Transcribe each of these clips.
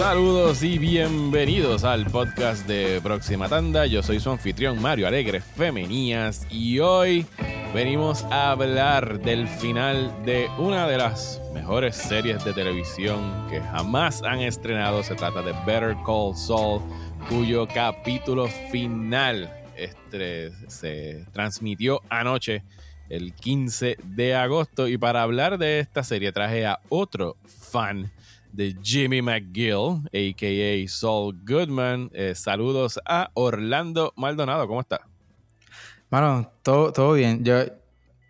Saludos y bienvenidos al podcast de Próxima Tanda. Yo soy su anfitrión Mario Alegre Femenías y hoy venimos a hablar del final de una de las mejores series de televisión que jamás han estrenado. Se trata de Better Call Saul, cuyo capítulo final se transmitió anoche, el 15 de agosto. Y para hablar de esta serie traje a otro fan de Jimmy McGill, a.k.a. Saul Goodman. Eh, saludos a Orlando Maldonado. ¿Cómo está? Bueno, todo, todo bien. Yo,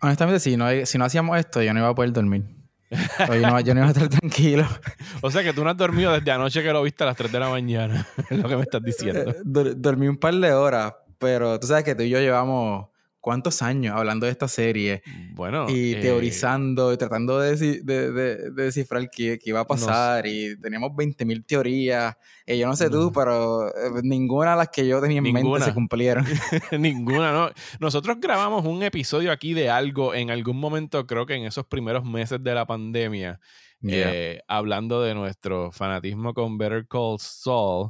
honestamente, si no, si no hacíamos esto, yo no iba a poder dormir. yo, no, yo no iba a estar tranquilo. o sea que tú no has dormido desde anoche que lo viste a las 3 de la mañana. es lo que me estás diciendo. dormí un par de horas, pero tú sabes que tú y yo llevamos cuántos años hablando de esta serie. Bueno. Y eh, teorizando y tratando de, de, descifrar qué, qué, iba a pasar. Y teníamos 20.000 teorías. Y yo no sé tú, pero eh, ninguna de las que yo tenía en mente se cumplieron. ninguna, ¿no? Nosotros grabamos un episodio aquí de algo en algún momento, creo que en esos primeros meses de la pandemia. Eh, hablando de nuestro fanatismo con Better Call Saul.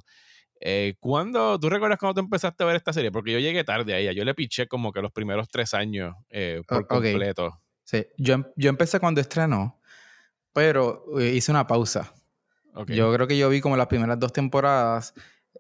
Eh, ¿cuándo, ¿Tú recuerdas cuando tú empezaste a ver esta serie? Porque yo llegué tarde a ella. Yo le piché como que los primeros tres años eh, por completo. Sí, yo, em, yo empecé cuando estrenó, pero eh, hice una pausa. Yo creo que yo vi como las primeras dos temporadas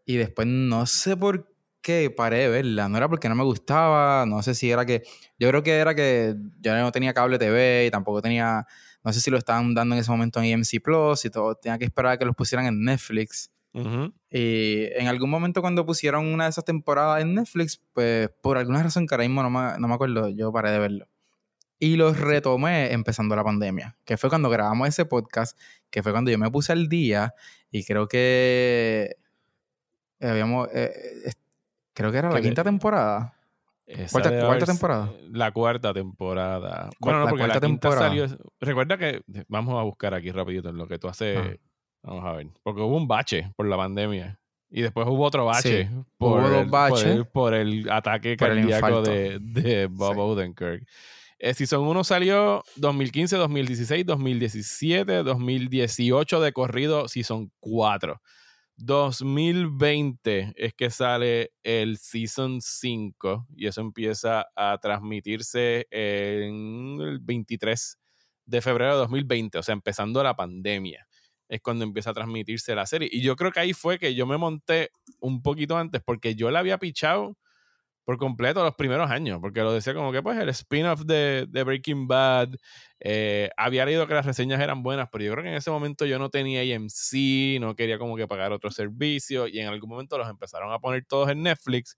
y después no sé por qué paré de verla. No era porque no me gustaba, no sé si era que... Yo creo que era que yo no tenía cable TV y tampoco tenía... No sé si lo estaban dando en ese momento en EMC Plus y todo. Tenía que esperar a que los pusieran en Netflix. Y en algún momento cuando pusieron una de esas temporadas en Netflix, pues por alguna razón que ahora mismo no me, no me acuerdo, yo paré de verlo. Y los retomé empezando la pandemia, que fue cuando grabamos ese podcast, que fue cuando yo me puse al día y creo que habíamos, eh, creo que era la quinta temporada. Cuarta, temporada. La cuarta temporada. Bueno, no, porque la, quinta temporada. salió. Recuerda que vamos a buscar aquí rapidito en lo que tú haces. Vamos a ver. Porque hubo un bache por la pandemia. Y después hubo otro bache. por, el, por, el, ataque cardíaco de, de, Bob Odenkirk. Eh, Season 1 salió 2015, 2016, 2017, 2018 de corrido Season 4. 2020 es que sale el Season 5 y eso empieza a transmitirse en el 23 de febrero de 2020, o sea, empezando la pandemia es cuando empieza a transmitirse la serie. Y yo creo que ahí fue que yo me monté un poquito antes porque yo la había pichado por completo los primeros años, porque lo decía como que pues el spin-off de, Breaking Bad, eh, había leído que las reseñas eran buenas, pero yo creo que en ese momento yo no tenía AMC, no quería como que pagar otro servicio y en algún momento los empezaron a poner todos en Netflix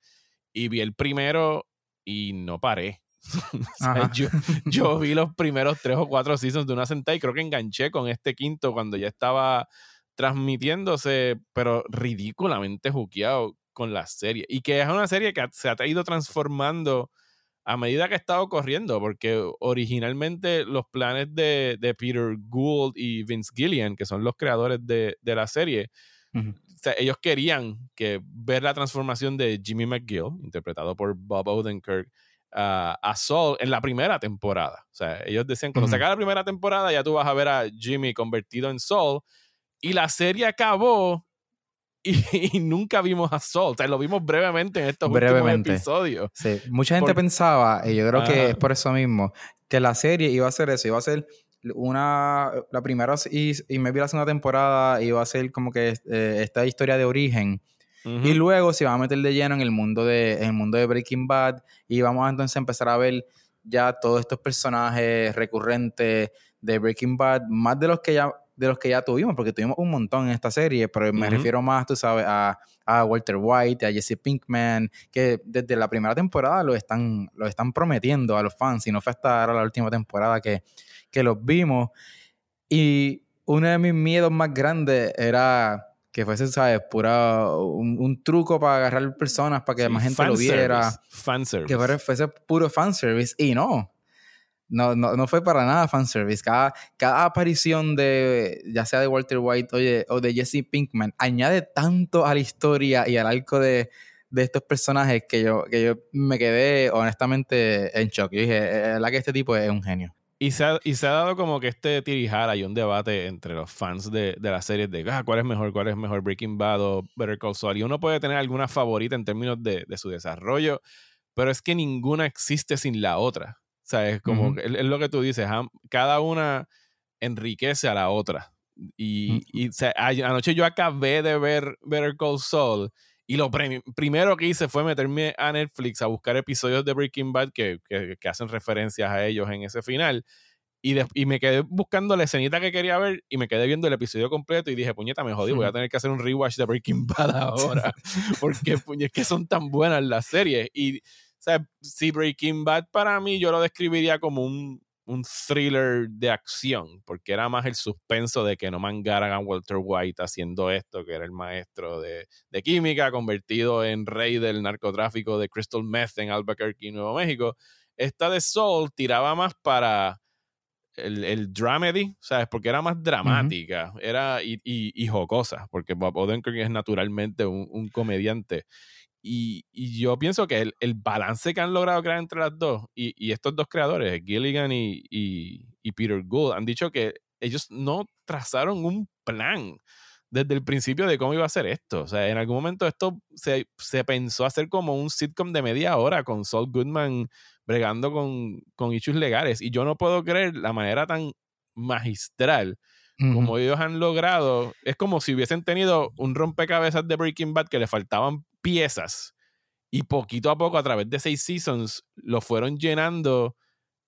y vi el primero y no paré. yo, vi los primeros tres o cuatro seasons de una sentada y creo que enganché con este quinto cuando ya estaba transmitiéndose, pero ridículamente juqueado con la serie. Y que es una serie que se ha ido transformando a medida que ha estado corriendo, porque originalmente los planes de, Peter Gould y Vince Gillian, que son los creadores de, la serie, ellos querían que ver la transformación de Jimmy McGill, interpretado por Bob Odenkirk, a Saul en la primera temporada. O sea, ellos decían, cuando se acabe la primera temporada, ya tú vas a ver a Jimmy convertido en Saul. Y la serie acabó y, nunca vimos a Saul. O sea, lo vimos brevemente en estos últimos episodios. Sí, mucha gente pensaba, y yo creo que es por eso mismo, que la serie iba a ser eso, iba a ser una, la primera y, y vi la segunda temporada iba a ser como que eh, esta historia de origen y luego se va a meter de lleno en el mundo de, en el mundo de Breaking Bad y vamos a entonces empezar a ver ya todos estos personajes recurrentes de Breaking Bad, más de los que ya de los que ya tuvimos, porque tuvimos un montón en esta serie, pero me refiero más, tú sabes, a, a, Walter White, a Jesse Pinkman, que desde la primera temporada lo están, lo están prometiendo a los fans, y no fue hasta ahora la última temporada que, que los vimos. Y uno de mis miedos más grandes era que fuese, ¿sabes? Pura, un, truco para agarrar personas para que más gente lo viera. Fanservice. Que fuese puro fanservice. Y no. No, no, no fue para nada fanservice. Cada, cada aparición de, ya sea de Walter White oye, o de Jesse Pinkman, añade tanto a la historia y al arco de, de estos personajes que yo, que yo me quedé honestamente en shock. Yo dije, eh, la que este tipo es un genio. Y se, ha, y se ha dado como que este tirijara y un debate entre los fans de, de las series de ah, cuál es mejor, cuál es mejor, Breaking Bad o Better Call Saul. Y uno puede tener alguna favorita en términos de, de su desarrollo, pero es que ninguna existe sin la otra. O sea, es como, es, lo que tú dices, cada una enriquece a la otra. Y, y anoche yo acabé de ver Better Call Saul y lo primero que hice fue meterme a Netflix a buscar episodios de Breaking Bad que, que, hacen referencias a ellos en ese final. Y, y, me quedé buscando la escenita que quería ver y me quedé viendo el episodio completo y dije, puñeta, me jodí, voy a tener que hacer un rewatch de Breaking Bad ahora. porque es que son tan buenas las series. Y, o sea, si Breaking Bad para mí yo lo describiría como un, un thriller de acción, porque era más el suspenso de que no mangaran a Walter White haciendo esto, que era el maestro de, química, convertido en rey del narcotráfico de Crystal Meth en Albuquerque, Nuevo México. Esta de Soul tiraba más para el, el dramedy, ¿sabes? Porque era más dramática era, y, y, jocosa, porque Bob Odenkirk es naturalmente un, un comediante. Y, yo pienso que el, balance que han logrado crear entre las dos y, estos dos creadores, Gilligan y, Peter Gould, han dicho que ellos no trazaron un plan desde el principio de cómo iba a ser esto. O sea, en algún momento esto se, pensó hacer como un sitcom de media hora con Saul Goodman bregando con, con issues legales. Y yo no puedo creer la manera tan magistral como ellos han logrado. Es como si hubiesen tenido un rompecabezas de Breaking Bad que le faltaban piezas y poquito a poco a través de seis seasons lo fueron llenando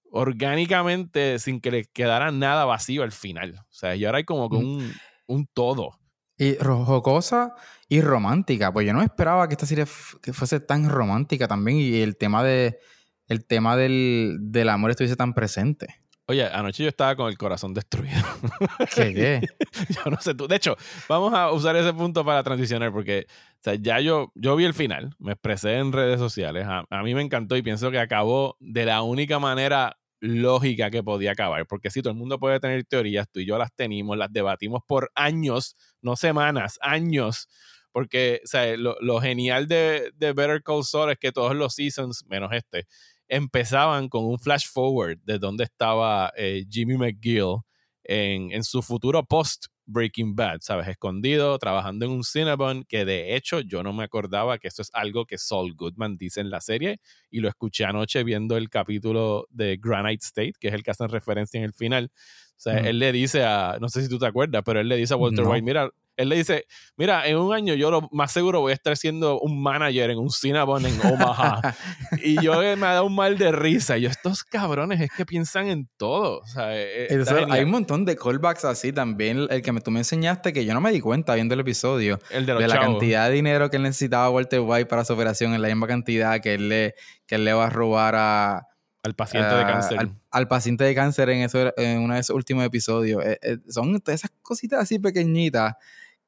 orgánicamente sin que le quedara nada vacío al final. O sea, y ahora hay como que un, un todo. Y rojosa y romántica. Pues yo no esperaba que esta serie que fuese tan romántica también y el tema de el tema del, del amor estuviese tan presente. Oye, anoche yo estaba con el corazón destruido. ¿Qué? qué? yo no sé tú. De hecho, vamos a usar ese punto para transicionar porque o sea, ya yo, yo vi el final, me expresé en redes sociales. A, a, mí me encantó y pienso que acabó de la única manera lógica que podía acabar. Porque si todo el mundo puede tener teorías, tú y yo las tenemos, las debatimos por años, no semanas, años. Porque o sea, lo, lo, genial de, de Better Call Saul es que todos los seasons, menos este, empezaban con un flash forward de dónde estaba eh, Jimmy McGill en, en, su futuro post Breaking Bad, ¿sabes? Escondido, trabajando en un Cinnabon, que de hecho yo no me acordaba que esto es algo que Saul Goodman dice en la serie y lo escuché anoche viendo el capítulo de Granite State, que es el que hace referencia en el final. O sea, él le dice a, no sé si tú te acuerdas, pero él le dice a Walter White, mira, él le dice, mira, en un año yo lo más seguro voy a estar siendo un manager en un Cinnabon en Omaha. y yo me ha dado un mal de risa. Y yo, estos cabrones es que piensan en todo. O sea, eh, hay un montón de callbacks así también. El que tú me enseñaste, que yo no me di cuenta viendo el episodio. El de, los de la cantidad de dinero que él necesitaba Walter White para su operación, en la misma cantidad que él le, que él le va a robar a... Al paciente de cáncer. Al, paciente de cáncer en, eso, en uno de esos últimos episodios. Eh, eh, son esas cositas así pequeñitas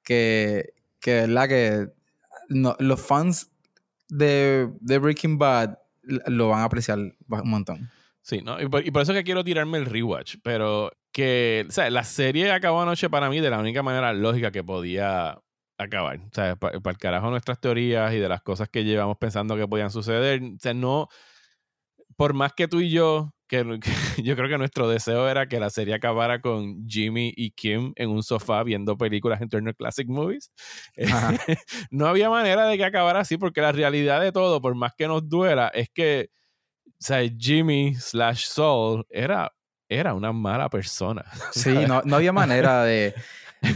que, que ¿verdad? Que los fans de, Breaking Bad lo van a apreciar un montón. Sí, ¿no? Y por, eso que quiero tirarme el rewatch, pero que, o sea, la serie acabó anoche para mí de la única manera lógica que podía acabar. O sea, para, para el carajo nuestras teorías y de las cosas que llevamos pensando que podían suceder. O sea, no, por más que tú y yo que, yo creo que nuestro deseo era que la serie acabara con Jimmy y Kim en un sofá viendo películas en Turner Classic Movies. no había manera de que acabara así porque la realidad de todo, por más que nos duela, es que o sea, Jimmy slash Soul era, era una mala persona. Sí, no, no había manera de...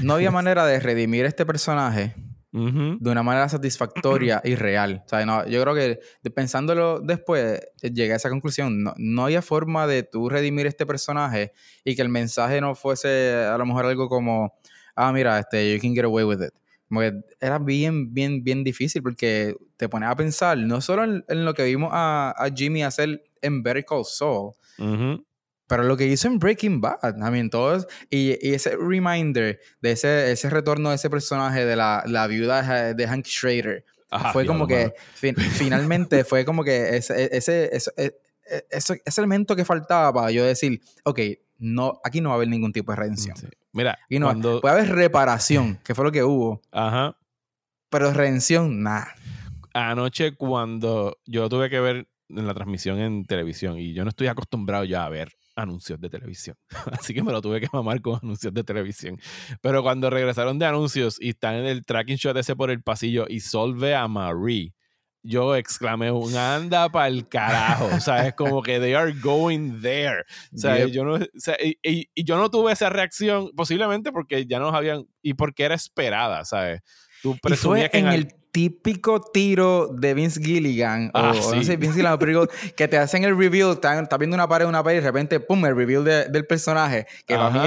No había manera de redimir este personaje de una manera satisfactoria y real. O sea, no, yo creo que pensándolo después, llegué a esa conclusión. No, no había forma de tú redimir este personaje y que el mensaje no fuese a lo mejor algo como, ah, mira, este, you can get away with it. Como era bien, bien, bien difícil porque te pones a pensar no solo en, lo que vimos a, a, Jimmy hacer en Better Call Saul, pero lo que hizo en Breaking Bad, también todos, y, y, ese reminder de ese, ese retorno de ese personaje de la, la viuda de Hank Schrader, fue como que finalmente fue como que ese, ese, ese, e, ese, ese, elemento que faltaba para yo decir, ok, no, aquí no va a haber ningún tipo de redención. Mira, y no, puede haber reparación, que fue lo que hubo. Ajá. Pero redención, nada. Anoche cuando yo tuve que ver en la transmisión en televisión y yo no estoy acostumbrado ya a ver anuncios de televisión. Así que me lo tuve que mamar con anuncios de televisión. Pero cuando regresaron de anuncios y están en el tracking shot ese por el pasillo y Sol ve a Marie, yo exclamé un anda para el carajo. O sea, es como que they are going there. O sea, yo no, y, yo no tuve esa reacción, posiblemente porque ya nos habían, y porque era esperada, ¿sabes? Tú presumías que en, el típico tiro de Vince Gilligan, ah, o no sé, Vince Gilligan, pero que te hacen el reveal, estás viendo una pared, una pared, y de repente, pum, el reveal del personaje, que para mí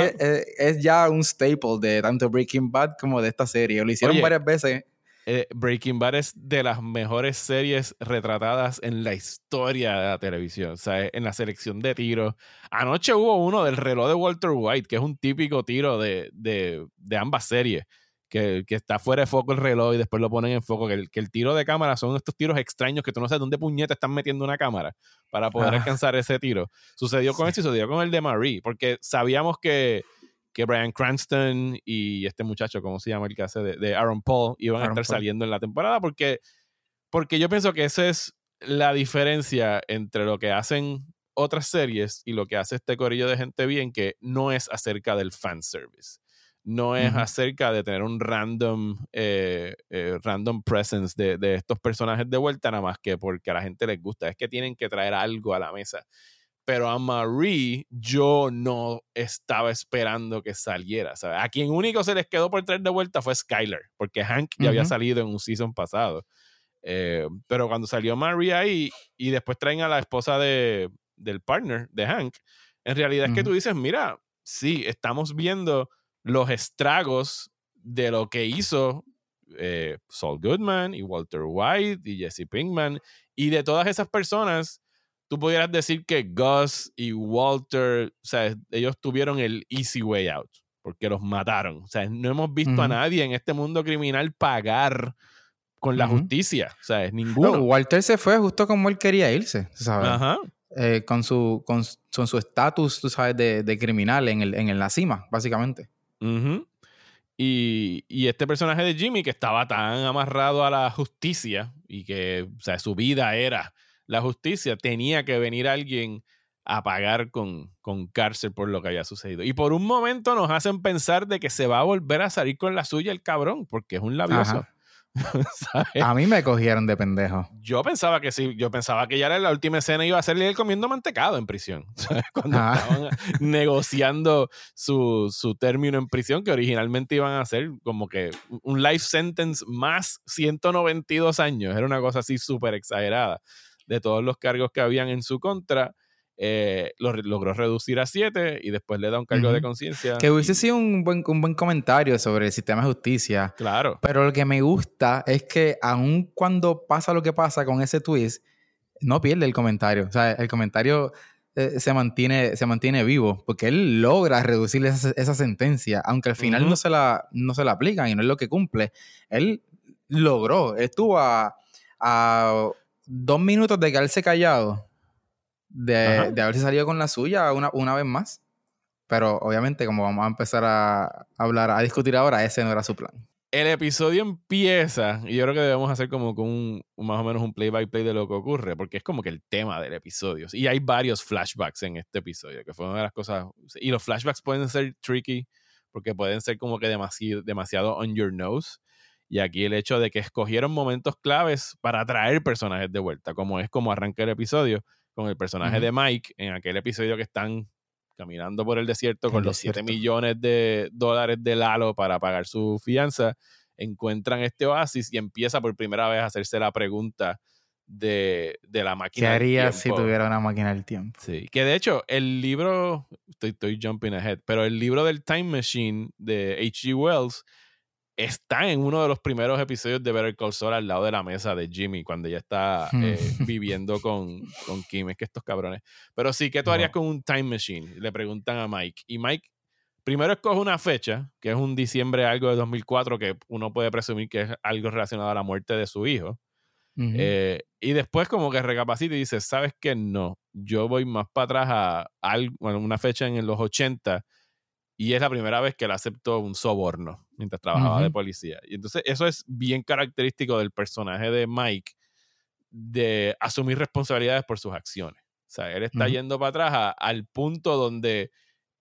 es, ya un staple de tanto Breaking Bad como de esta serie. Lo hicieron varias veces. Eh, Breaking Bad es de las mejores series retratadas en la historia de la televisión, o sea, en la selección de tiros. Anoche hubo uno del reloj de Walter White, que es un típico tiro de, de, de ambas series que, está fuera de foco el reloj y después lo ponen en foco, que el, que el, tiro de cámara son estos tiros extraños que tú no sabes dónde puñeta están metiendo una cámara para poder alcanzar ese tiro. Sucedió con este y sucedió con el de Marie, porque sabíamos que, que Brian Cranston y este muchacho, ¿cómo se llama el que hace de, Aaron Paul, iban a estar saliendo en la temporada, porque, porque yo pienso que esa es la diferencia entre lo que hacen otras series y lo que hace este corillo de gente bien, que no es acerca del fanservice no es acerca de tener un random, eh, eh, random presence de, estos personajes de vuelta, nada más que porque a la gente les gusta. Es que tienen que traer algo a la mesa. Pero a Marie, yo no estaba esperando que saliera. A quien único se les quedó por traer de vuelta fue Skyler, porque Hank ya había salido en un season pasado. Eh, pero cuando salió Marie ahí y después traen a la esposa de, del partner de Hank, en realidad es que tú dices, mira, sí, estamos viendo los estragos de lo que hizo eh, Saul Goodman y Walter White y Jesse Pinkman y de todas esas personas, tú pudieras decir que Gus y Walter, o sea, ellos tuvieron el easy way out porque los mataron. O sea, no hemos visto a nadie en este mundo criminal pagar con la justicia. O sea, ninguno. Walter se fue justo como él quería irse, ¿sabes? Ajá. Eh, con su con, su estatus, tú sabes, de, de criminal en, el, en la cima, básicamente y, este personaje de Jimmy, que estaba tan amarrado a la justicia y que o sea, su vida era la justicia, tenía que venir alguien a pagar con, con cárcel por lo que había sucedido. Y por un momento nos hacen pensar de que se va a volver a salir con la suya el cabrón, porque es un labioso. a mí me cogieron de pendejo. Yo pensaba que sí, yo pensaba que ya era la última escena iba a ser él comiendo mantecado en prisión. Cuando ah. estaban negociando su, su, término en prisión, que originalmente iban a ser como que un life sentence más 192 años. Era una cosa así súper exagerada de todos los cargos que habían en su contra. Eh, lo logró reducir a 7 y después le da un cargo de conciencia. Que hubiese sido un buen, un buen comentario sobre el sistema de justicia. Claro. Pero lo que me gusta es que aun cuando pasa lo que pasa con ese twist, no pierde el comentario. O sea, el comentario eh, se, mantiene, se mantiene vivo porque él logra reducir esa, sentencia, aunque al final no, se la, no se la aplican y no es lo que cumple. Él logró, estuvo a, a dos minutos de quedarse callado de, de, haberse salido con la suya una, una vez más. Pero obviamente, como vamos a empezar a hablar, a discutir ahora, ese no era su plan. El episodio empieza, y yo creo que debemos hacer como con un, más o menos un play by play de lo que ocurre, porque es como que el tema del episodio. Y hay varios flashbacks en este episodio, que fue una de las cosas. Y los flashbacks pueden ser tricky, porque pueden ser como que demasiado, demasiado on your nose. Y aquí el hecho de que escogieron momentos claves para traer personajes de vuelta, como es como arranca el episodio, con el personaje de Mike en aquel episodio que están caminando por el desierto con los 7 millones de dólares de Lalo para pagar su fianza, encuentran este oasis y empieza por primera vez a hacerse la pregunta de, la máquina. ¿Qué haría si tuviera una máquina del tiempo? Sí, que de hecho el libro, estoy, estoy jumping ahead, pero el libro del Time Machine de H.G. Wells está en uno de los primeros episodios de Better Call Saul al lado de la mesa de Jimmy cuando ella está eh, viviendo con, con, Kim. Es que estos cabrones. Pero sí, ¿qué tú harías con un time machine? Le preguntan a Mike. Y Mike primero escoge una fecha, que es un diciembre algo de 2004, que uno puede presumir que es algo relacionado a la muerte de su hijo. Eh, y después como que recapacita y dice, ¿sabes qué? No, yo voy más para atrás a, algo, una fecha en los 80 y es la primera vez que él aceptó un soborno mientras trabajaba de policía. Y entonces eso es bien característico del personaje de Mike, de asumir responsabilidades por sus acciones. O sea, él está yendo para atrás al punto donde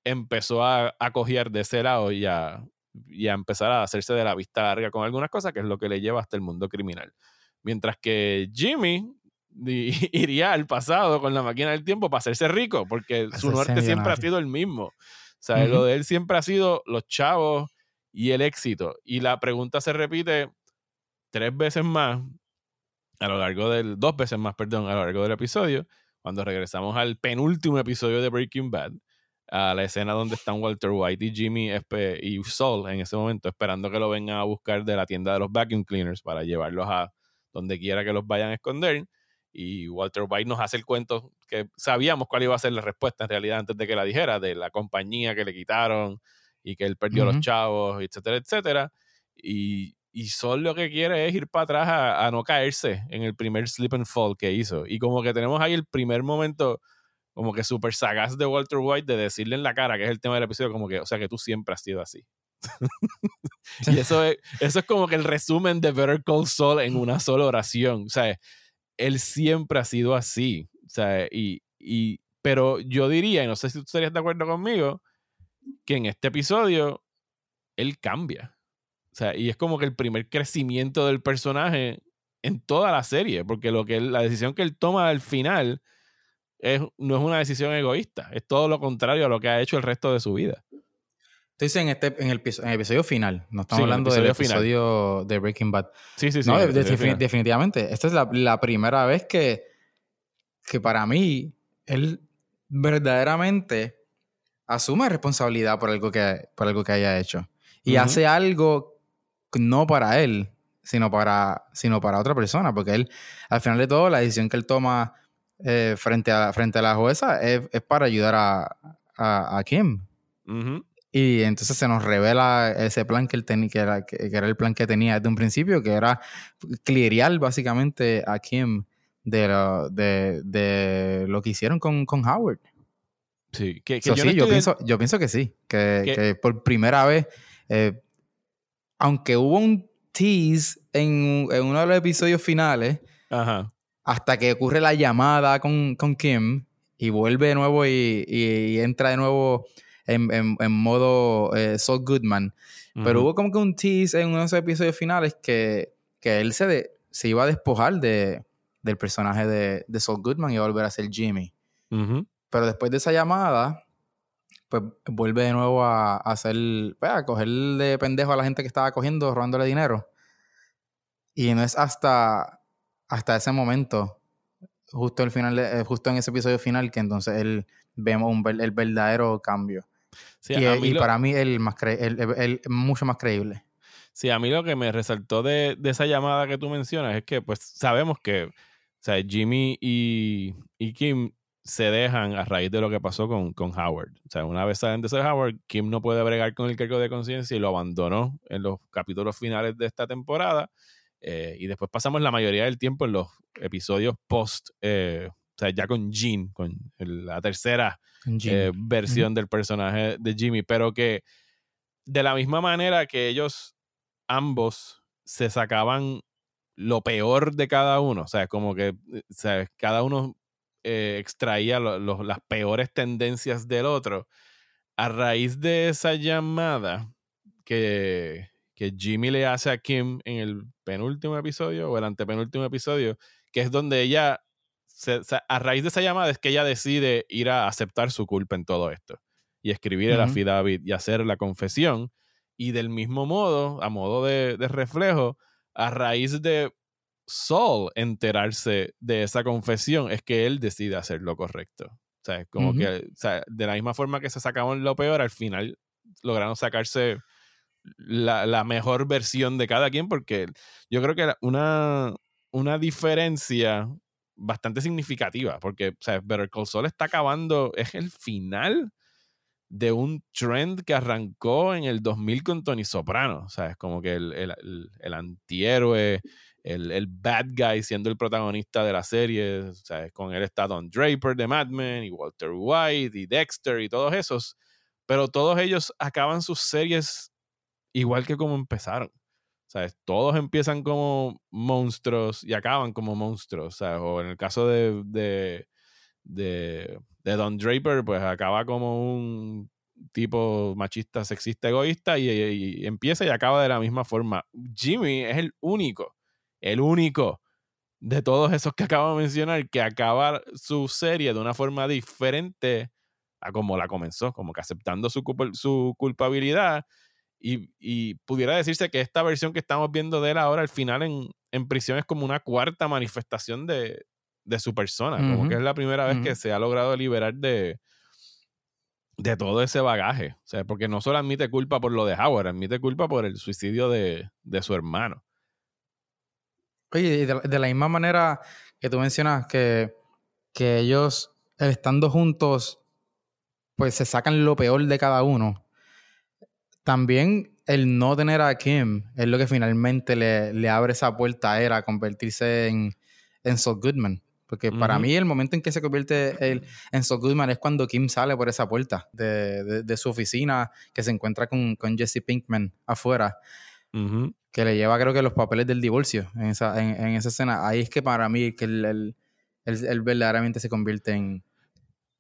empezó a, a coger de ese lado y a, y a empezar a hacerse de la vista larga con algunas cosas, que es lo que le lleva hasta el mundo criminal. Mientras que Jimmy iría al pasado con la máquina del tiempo para hacerse rico, porque su norte siempre ha sido el mismo. O sea, lo de él siempre ha sido los chavos y el éxito. Y la pregunta se repite tres veces más a lo largo del, dos veces más, perdón, a lo largo del episodio, cuando regresamos al penúltimo episodio de Breaking Bad, a la escena donde están Walter White y Jimmy y Sol en ese momento, esperando que lo vengan a buscar de la tienda de los vacuum cleaners para llevarlos a donde quiera que los vayan a esconder. Y Walter White nos hace el cuento que sabíamos cuál iba a ser la respuesta en realidad antes de que la dijera, de la compañía que le quitaron y que él perdió los chavos, etcétera, etcétera. Y, y Sol lo que quiere es ir para atrás a, no caerse en el primer slip and fall que hizo. Y como que tenemos ahí el primer momento como que súper sagaz de Walter White de decirle en la cara, que es el tema del episodio, como que, o sea, que tú siempre has sido así. y eso es, eso es como que el resumen de Better Call Saul en una sola oración. O sea, él siempre ha sido así. O sea, y, y, pero yo diría, y no sé si tú estarías de acuerdo conmigo, que en este episodio él cambia. O sea, y es como que el primer crecimiento del personaje en toda la serie, porque lo que la decisión que él toma al final no es una decisión egoísta, es todo lo contrario a lo que ha hecho el resto de su vida. Tú dices en, este, en, el, episodio final, no estamos hablando del episodio de Breaking Bad. Sí, sí, sí. No, definitivamente. Esta es la, primera vez que, que para mí él verdaderamente asume responsabilidad por algo que, por algo que haya hecho. Y hace algo no para él, sino para, sino para otra persona. Porque él, al final de todo, la decisión que él toma eh, frente, a, frente a la jueza es, para ayudar a, a, Kim. Y entonces se nos revela ese plan que él tenía, que era, que, era el plan que tenía desde un principio, que era cliriar básicamente a Kim de lo, de, de lo que hicieron con, con Howard. Sí, que, yo, pienso, yo pienso que sí, que, por primera vez, eh, aunque hubo un tease en, en, uno de los episodios finales, Ajá hasta que ocurre la llamada con, Kim y vuelve de nuevo y, entra de nuevo en, modo eh, Saul Goodman. Pero hubo como que un tease en uno de esos episodios finales que, él se, se iba a despojar de, del personaje de, de Saul Goodman y iba a volver a ser Jimmy. Pero después de esa llamada, pues vuelve de nuevo a, hacer, pues, a coger de pendejo a la gente que estaba cogiendo, robándole dinero. Y no es hasta hasta ese momento, justo, el final, eh, justo en ese episodio final, que entonces él, vemos un, el verdadero cambio. y, para mí el, más el, mucho más creíble. Sí, a mí lo que me resaltó de, esa llamada que tú mencionas es que pues sabemos que sea, Jimmy y, Kim se dejan a raíz de lo que pasó con, con, Howard. O sea, una vez salen de ese Howard, Kim no puede bregar con el cargo de conciencia y lo abandonó en los capítulos finales de esta temporada. Eh, y después pasamos la mayoría del tiempo en los episodios post, eh, o sea, ya con Jean, con la tercera eh, versión del personaje de Jimmy, pero que de la misma manera que ellos ambos se sacaban lo peor de cada uno, o sea, como que cada uno extraía las peores tendencias del otro, a raíz de esa llamada que que Jimmy le hace a Kim en el penúltimo episodio o el antepenúltimo episodio, que es donde ella, a raíz de esa llamada es que ella decide ir a aceptar su culpa en todo esto y escribir el affidavit y hacer la confesión. Y del mismo modo, a modo de, reflejo, a raíz de Saul enterarse de esa confesión, es que él decide hacer lo correcto. O sea, como que, o sea, de la misma forma que se sacaban lo peor, al final lograron sacarse la, mejor versión de cada quien, porque yo creo que una, una diferencia bastante significativa, porque o sea, Better Call Saul está acabando, es el final de un trend que arrancó en el 2000 con Tony Soprano, o sea, es como que el, el, el, antihéroe, el, el, bad guy siendo el protagonista de la serie, o sea, con él está Don Draper de Mad Men y Walter White y Dexter y todos esos, pero todos ellos acaban sus series igual que como empezaron. ¿Sabes? Todos empiezan como monstruos y acaban como monstruos. ¿sabes? O en el caso de, de, de, Don Draper, pues acaba como un tipo machista, sexista, egoísta y, empieza y acaba de la misma forma. Jimmy es el único, el único de todos esos que acabo de mencionar que acaba su serie de una forma diferente a como la comenzó, como que aceptando su, su culpabilidad y, pudiera decirse que esta versión que estamos viendo de él ahora al final en, en prisión es como una cuarta manifestación de, de su persona, como que es la primera vez que se ha logrado liberar de, de todo ese bagaje. O sea, porque no solo admite culpa por lo de Howard, admite culpa por el suicidio de, de su hermano. Oye, de, de, la misma manera que tú mencionas que, que ellos, estando juntos, pues se sacan lo peor de cada uno también el no tener a Kim es lo que finalmente le, abre esa puerta a él a convertirse en, en Saul Goodman. Porque para mí el momento en que se convierte en Saul Goodman es cuando Kim sale por esa puerta de, su oficina, que se encuentra con, Jesse Pinkman afuera, que le lleva creo que los papeles del divorcio en esa, en, esa escena. Ahí es que para mí que él verdaderamente se convierte en,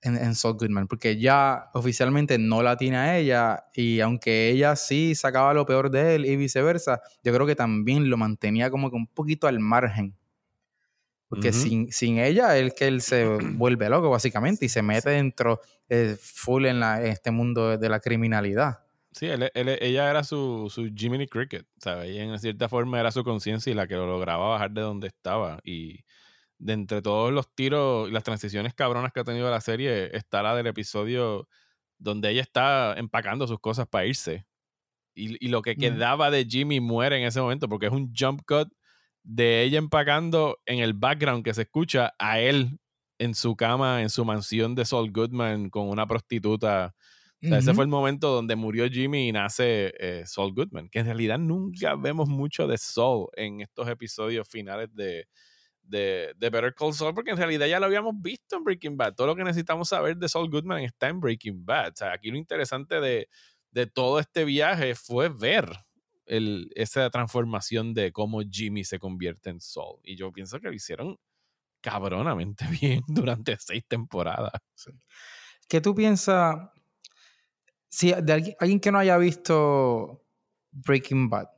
en, en Saul Goodman, porque ya oficialmente no la tiene a ella y aunque ella sí sacaba lo peor de él y viceversa, yo creo que también lo mantenía como que un poquito al margen. Porque sin, sin, ella, él que él se vuelve loco básicamente y se mete dentro eh, full en, la, este mundo de la criminalidad. Sí, él, ella era su, su Jiminy Cricket, ¿sabes? Y en cierta forma era su conciencia y la que lo lograba bajar de donde estaba. Y, de entre todos los tiros y las transiciones cabronas que ha tenido la serie, está la del episodio donde ella está empacando sus cosas para irse. Y, lo que quedaba de Jimmy muere en ese momento, porque es un jump cut de ella empacando en el background que se escucha a él en su cama, en su mansión de Saul Goodman con una prostituta. Ese fue el momento donde murió Jimmy y nace eh, Saul Goodman, que en realidad nunca vemos mucho de Saul en estos episodios finales de, de, Better Call Saul, porque en realidad ya lo habíamos visto en Breaking Bad. Todo lo que necesitamos saber de Saul Goodman está en Breaking Bad. O sea, aquí lo interesante de, todo este viaje fue ver esa transformación de cómo Jimmy se convierte en Saul. Y yo pienso que lo hicieron cabronamente bien durante seis temporadas. ¿Qué tú piensas? Si de alguien, alguien, que no haya visto Breaking Bad,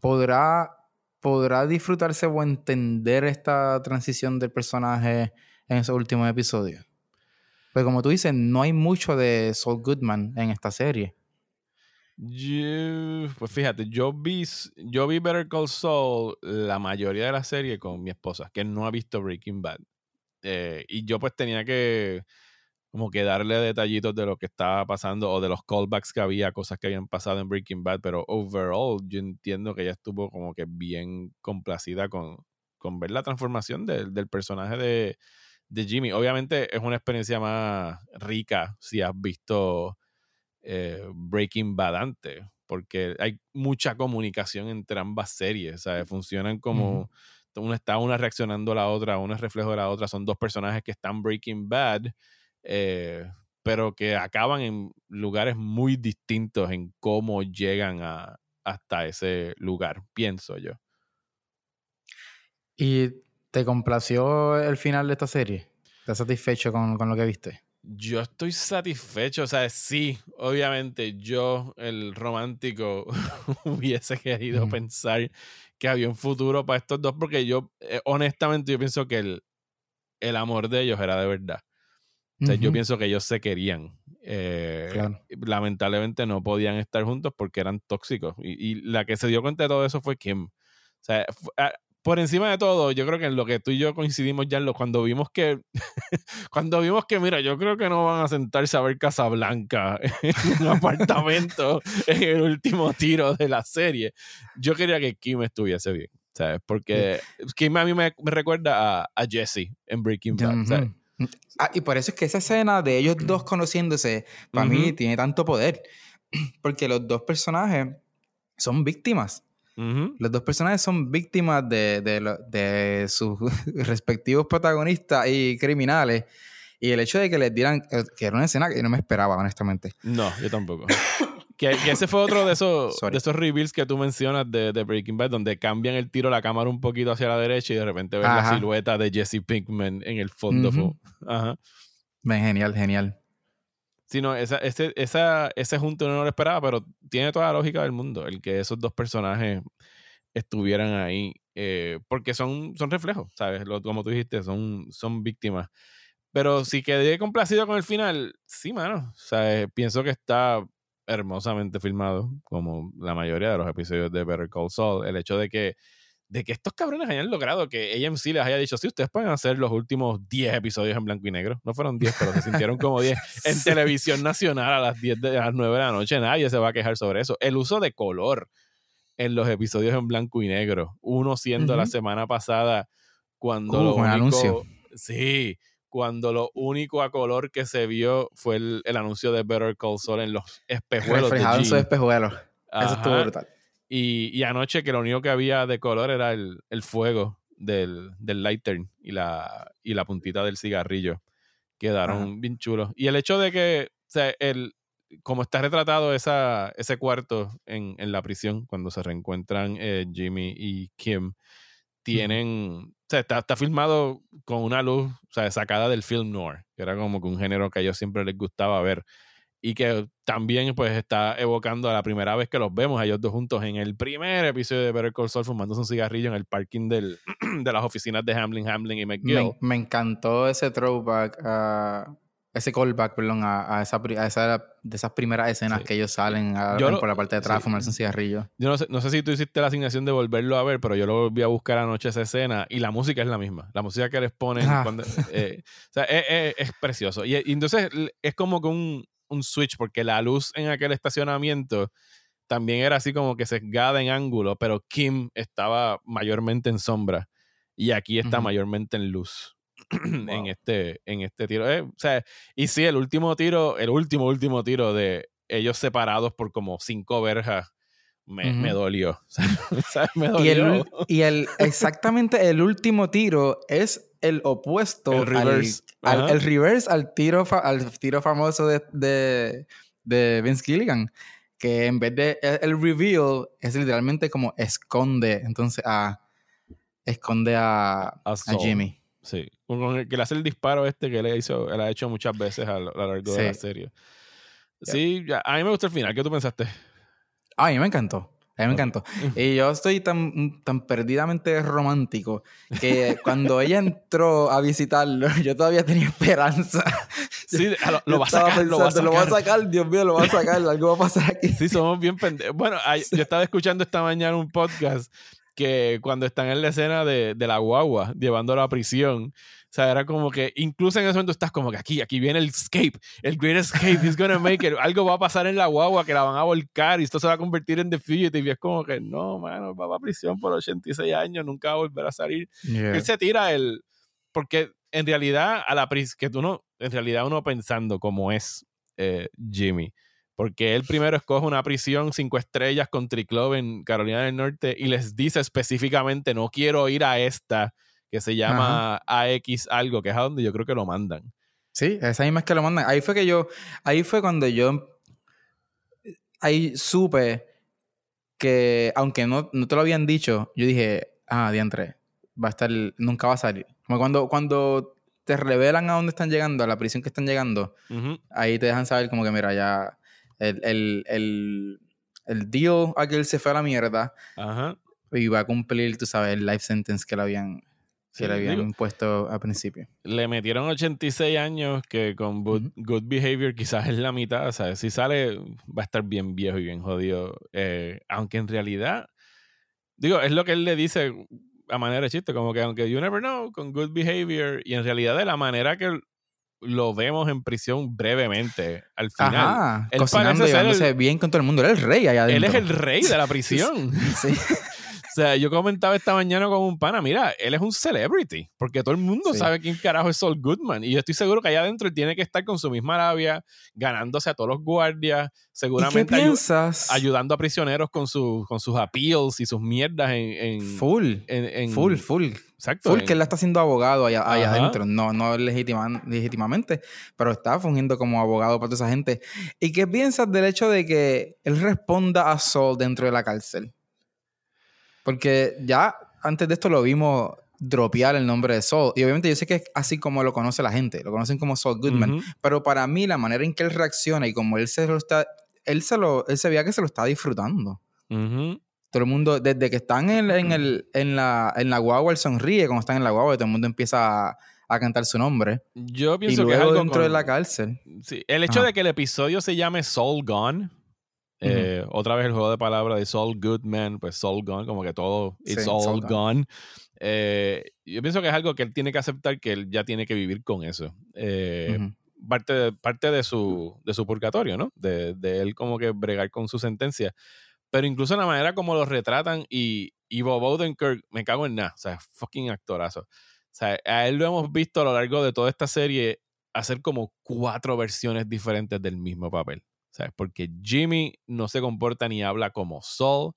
¿podrá podrá disfrutarse o entender esta transición del personaje en esos últimos episodios. Pues como tú dices, no hay mucho de Saul Goodman en esta serie. pues fíjate, yo vi, yo vi Better Call Saul la mayoría de la serie con mi esposa, que no ha visto Breaking Bad. Eh, y yo pues tenía que como que darle detallitos de lo que estaba pasando o de los callbacks que había, cosas que habían pasado en Breaking Bad, pero overall yo entiendo que ella estuvo como que bien complacida con, con ver la transformación del personaje de, Jimmy. Obviamente es una experiencia más rica si has visto eh, Breaking Bad antes, porque hay mucha comunicación entre ambas series, ¿sabes? Funcionan como... Una está una reaccionando a la otra, una es reflejo de la otra, son dos personajes que están Breaking Bad eh, pero que acaban en lugares muy distintos en cómo llegan a, hasta ese lugar, pienso yo. ¿Y te complació el final de esta serie? ¿Estás satisfecho con, lo que viste? Yo estoy satisfecho, o sea, sí, obviamente yo, el romántico, hubiese querido pensar que había un futuro para estos dos, porque yo, eh, honestamente, yo pienso que el, el amor de ellos era de verdad. Yo pienso que ellos se querían. Eh, lamentablemente no podían estar juntos porque eran tóxicos. Y, la que se dio cuenta de todo eso fue Kim. O sea, ah, por encima de todo, yo creo que en lo que tú y yo coincidimos ya cuando vimos que, cuando vimos que, mira, yo creo que no van a sentarse a ver Casablanca en un apartamento en el último tiro de la serie. Yo quería que Kim estuviese bien, ¿sabes? Porque Kim a mí me, recuerda a, Jesse en Breaking Bad, Ah, y por eso es que esa escena de ellos dos conociéndose, para mí, tiene tanto poder. Porque los dos personajes son víctimas. Los dos personajes son víctimas de, de, sus respectivos protagonistas y criminales. Y el hecho de que les dieran, eh, que era una escena que yo no me esperaba, honestamente. No, yo tampoco. Que, ese fue otro de esos, de esos reveals que tú mencionas de, Breaking Bad, donde cambian el tiro la cámara un poquito hacia la derecha y de repente ves la silueta de Jesse Pinkman en el fondo. Ajá. Genial, genial. Sí, no, esa, ese, esa, ese junto no lo esperaba, pero tiene toda la lógica del mundo, el que esos dos personajes estuvieran ahí, eh, porque son, son reflejos, ¿sabes? como tú dijiste, son, son víctimas. Pero si quedé complacido con el final, sí, mano. O sea, pienso que está hermosamente filmado, como la mayoría de los episodios de Better Call Saul. El hecho de que, de que estos cabrones hayan logrado que AMC les haya dicho, sí, ustedes pueden hacer los últimos 10 episodios en blanco y negro. No fueron 10, pero se sintieron como 10 en televisión nacional a las 10 de las 9 de la noche. Nadie se va a quejar sobre eso. El uso de color en los episodios en blanco y negro. Uno siendo la semana pasada cuando uh, lo único, anuncio. Sí, cuando lo único a color que se vio fue el, anuncio de Better Call Saul en los espejuelos. Reflejado en sus espejuelos. Eso estuvo brutal. Y, anoche que lo único que había de color era el, fuego del, del lighter y la, y la puntita del cigarrillo. Quedaron bien chulos. Y el hecho de que, o sea, el, como está retratado esa, ese cuarto en, en la prisión, cuando se reencuentran eh, Jimmy y Kim, tienen sea, está, está, filmado con una luz o sea, sacada del film noir, que era como que un género que a ellos siempre les gustaba ver. Y que también pues está evocando a la primera vez que los vemos a ellos dos juntos en el primer episodio de Better Call Saul fumándose un cigarrillo en el parking del, de las oficinas de Hamlin, Hamlin y McGill. Me, me encantó ese throwback a, ese callback, perdón, a, esa, a esa, de esas primeras escenas que ellos salen por la parte de atrás a fumarse un cigarrillo. Yo no sé, no sé si tú hiciste la asignación de volverlo a ver, pero yo lo volví a buscar anoche esa escena y la música es la misma. La música que les ponen cuando, eh, o sea, es, precioso. Y, entonces es como que un, un switch, porque la luz en aquel estacionamiento también era así como que sesgada en ángulo, pero Kim estaba mayormente en sombra y aquí está mayormente en luz. en, este, en este tiro. Eh, o sea, y sí, el último tiro, el último, último tiro de ellos separados por como cinco verjas. Me, me dolió. me dolió. Y, el, y el, exactamente el último tiro es el opuesto el reverse. Al, el reverse al tiro, al tiro famoso de, de, de Vince Gilligan que en vez de el reveal es literalmente como esconde entonces a esconde a, a Jimmy Sí, con el que le hace el disparo este que le hizo, él ha hecho muchas veces a lo largo de la serie. Sí, a mí me gustó el final. ¿Qué tú pensaste? A mí me encantó. A mí me encantó. Y yo estoy tan, tan perdidamente romántico que cuando ella entró a visitarlo, yo todavía tenía esperanza. Sí, lo, va a sacar, lo va a sacar. Lo va a sacar, Dios mío, lo va a sacar. Algo va a pasar aquí. Sí, somos bien pendejos. Bueno, yo estaba escuchando esta mañana un podcast que cuando están en la escena de, de la guagua llevándolo a prisión, o sea, era como que incluso en ese momento estás como que aquí, aquí viene el escape, el great escape, is gonna make it, algo va a pasar en la guagua que la van a volcar y esto se va a convertir en The Fugitive y es como que no, mano, va a prisión por 86 años, nunca va a volver a salir. Él se tira el, porque en realidad a la prisión, que tú no, en realidad uno pensando como es eh, Jimmy, porque él primero escoge una prisión cinco estrellas con Triclub en Carolina del Norte y les dice específicamente no quiero ir a esta que se llama AX algo, que es a donde yo creo que lo mandan. Sí, esa misma es que lo mandan. Ahí fue que yo, ahí fue cuando yo, ahí supe que, aunque no, no te lo habían dicho, yo dije, ah, diantre, va a estar, nunca va a salir. Como cuando, cuando te revelan a dónde están llegando, a la prisión que están llegando, ahí te dejan saber como que, mira, ya el, el, el, el deal aquel se fue a la mierda. Ajá. Y va a cumplir, tú sabes, el life sentence que le habían, que le habían impuesto al principio. Le metieron 86 años que con good, Behavior quizás es la mitad. O sea, si sale va a estar bien viejo y bien jodido. Eh, aunque en realidad, digo, es lo que él le dice a manera de chiste, como que aunque you never know, con Good Behavior, y en realidad de la manera que lo vemos en prisión brevemente al final. Ajá, él cocinando, llevándose bien con todo el mundo. Él es el rey allá adentro. Él es el rey de la prisión. sí. Sea, yo comentaba esta mañana con un pana, mira, él es un celebrity, porque todo el mundo sabe quién carajo es Saul Goodman. Y yo estoy seguro que allá adentro él tiene que estar con su misma rabia, ganándose a todos los guardias, seguramente ayudando a prisioneros con, con sus appeals y sus mierdas en... full, full, full. Exacto. Full que él está siendo abogado allá, adentro, no, no legítimamente, pero está fungiendo como abogado para toda esa gente. ¿Y qué piensas del hecho de que él responda a Saul dentro de la cárcel? Porque ya antes de esto lo vimos dropear el nombre de Saul. Y obviamente yo sé que es así como lo conoce la gente. Lo conocen como Saul Goodman. Pero para mí, la manera en que él reacciona y como él se lo está. Él se lo. Él se veía que se lo está disfrutando. Todo el mundo, desde que están en, el, en, la, en la guagua, él sonríe cuando están en la guagua y todo el mundo empieza a, cantar su nombre. Yo pienso y luego que algo dentro de la cárcel. Sí, el hecho de que el episodio se llame Soul Gone eh, otra vez el juego de palabras de Soul Goodman, pues Soul Gone, como que todo, it's all gone. Eh, yo pienso que es algo que él tiene que aceptar que él ya tiene que vivir con eso. Eh, parte, de, parte de, su, de su purgatorio, ¿no? De, de, él como que bregar con su sentencia. Pero incluso la manera como lo retratan y, y Bob Odenkirk, me cago en nada, o sea, fucking actorazo. O sea, a él lo hemos visto a lo largo de toda esta serie hacer como cuatro versiones diferentes del mismo papel. ¿Sabes? Porque Jimmy no se comporta ni habla como Sol,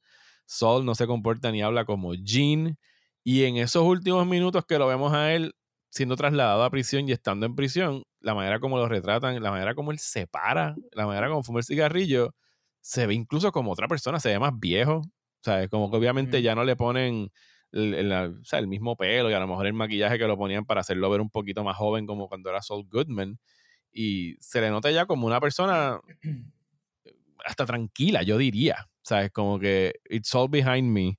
Sol no se comporta ni habla como Jean, y en esos últimos minutos que lo vemos a él siendo trasladado a prisión y estando en prisión, la manera como lo retratan, la manera como él se para, la manera como fuma el cigarrillo, se ve incluso como otra persona, se ve más viejo, ¿sabes? Como que obviamente ya no le ponen el, el, mismo pelo y a lo mejor el maquillaje que lo ponían para hacerlo ver un poquito más joven como cuando era Saul Goodman y se le nota ya como una persona hasta tranquila, yo diría. ¿Sabes? Como que it's all behind me.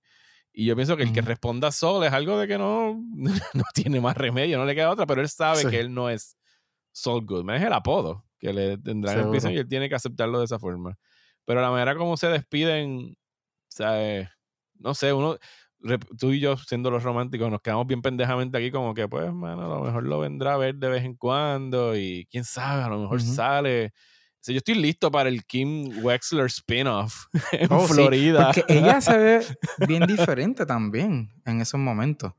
Y yo pienso que el que responda Sol es algo de que no, no tiene más remedio, no le queda otra, pero él sabe que él no es Sol Goodman, es el apodo que le tendrán en piso y él tiene que aceptarlo de esa forma. Pero la manera como se despiden, ¿sabes? No sé, uno, tú y yo siendo los románticos nos quedamos bien pendejamente aquí como que pues, mano, a lo mejor lo vendrá a ver de vez en cuando y quién sabe, a lo mejor sale. O yo estoy listo para el Kim Wexler spin-off en oh, Florida. porque ella se ve bien diferente también en esos momentos.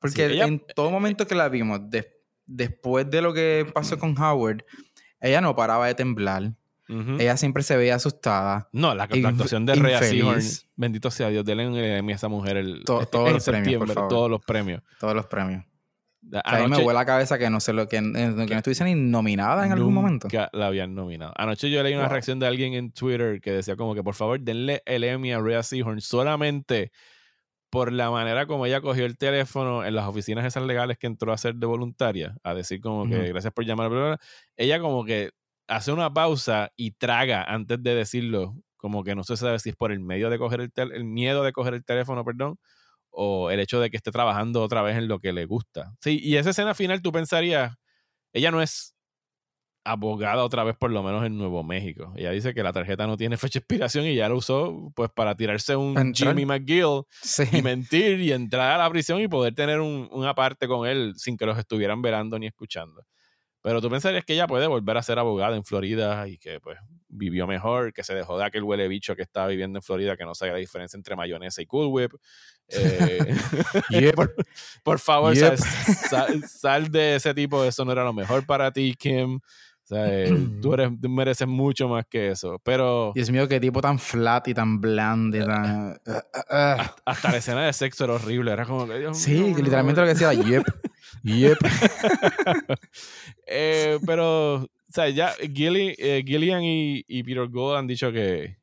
Porque en todo momento que la vimos, después de lo que pasó con Howard, ella no paraba de temblar ella siempre se veía asustada. No, la, actuación de Rhea Seahorn, bendito sea Dios, denle a esa mujer el, todos los premios, todos los premios. Todos los premios. a mí me huele la cabeza que no sé lo que, que, no estuviese ni nominada en algún momento. la habían nominado. Anoche yo leí una reacción de alguien en Twitter que decía como que por favor denle el Emmy a Rhea Seahorn solamente por la manera como ella cogió el teléfono en las oficinas esas legales que entró a ser de voluntaria, a decir como que gracias por llamar, ella como que hace una pausa y traga antes de decirlo, como que no se sabe si es por el medio de coger el, el miedo de coger el teléfono, perdón, o el hecho de que esté trabajando otra vez en lo que le gusta. Sí, y esa escena final tú pensarías, ella no es abogada otra vez por lo menos en Nuevo México. Ella dice que la tarjeta no tiene fecha de expiración y ya la usó pues para tirarse un Jimmy McGill y mentir y entrar a la prisión y poder tener un, una parte con él sin que los estuvieran verando ni escuchando. Pero tú pensarías que ella puede volver a ser abogada en Florida y que pues vivió mejor, que se dejó de aquel huele bicho que estaba viviendo en Florida, que no sabía la diferencia entre mayonesa y Cool Whip. Eh, por, favor, sal, de ese tipo, eso no era lo mejor para ti, Kim. Eh, tú, eres, mereces mucho más que eso. Pero. Dios mío, qué tipo tan flat y tan bland y tan. hasta, la escena de sexo era horrible. Era como que. sí, literalmente lo que decía, yep. Yep. Eh, pero, o sea, ya eh, Gillian y, Peter Gould han dicho que,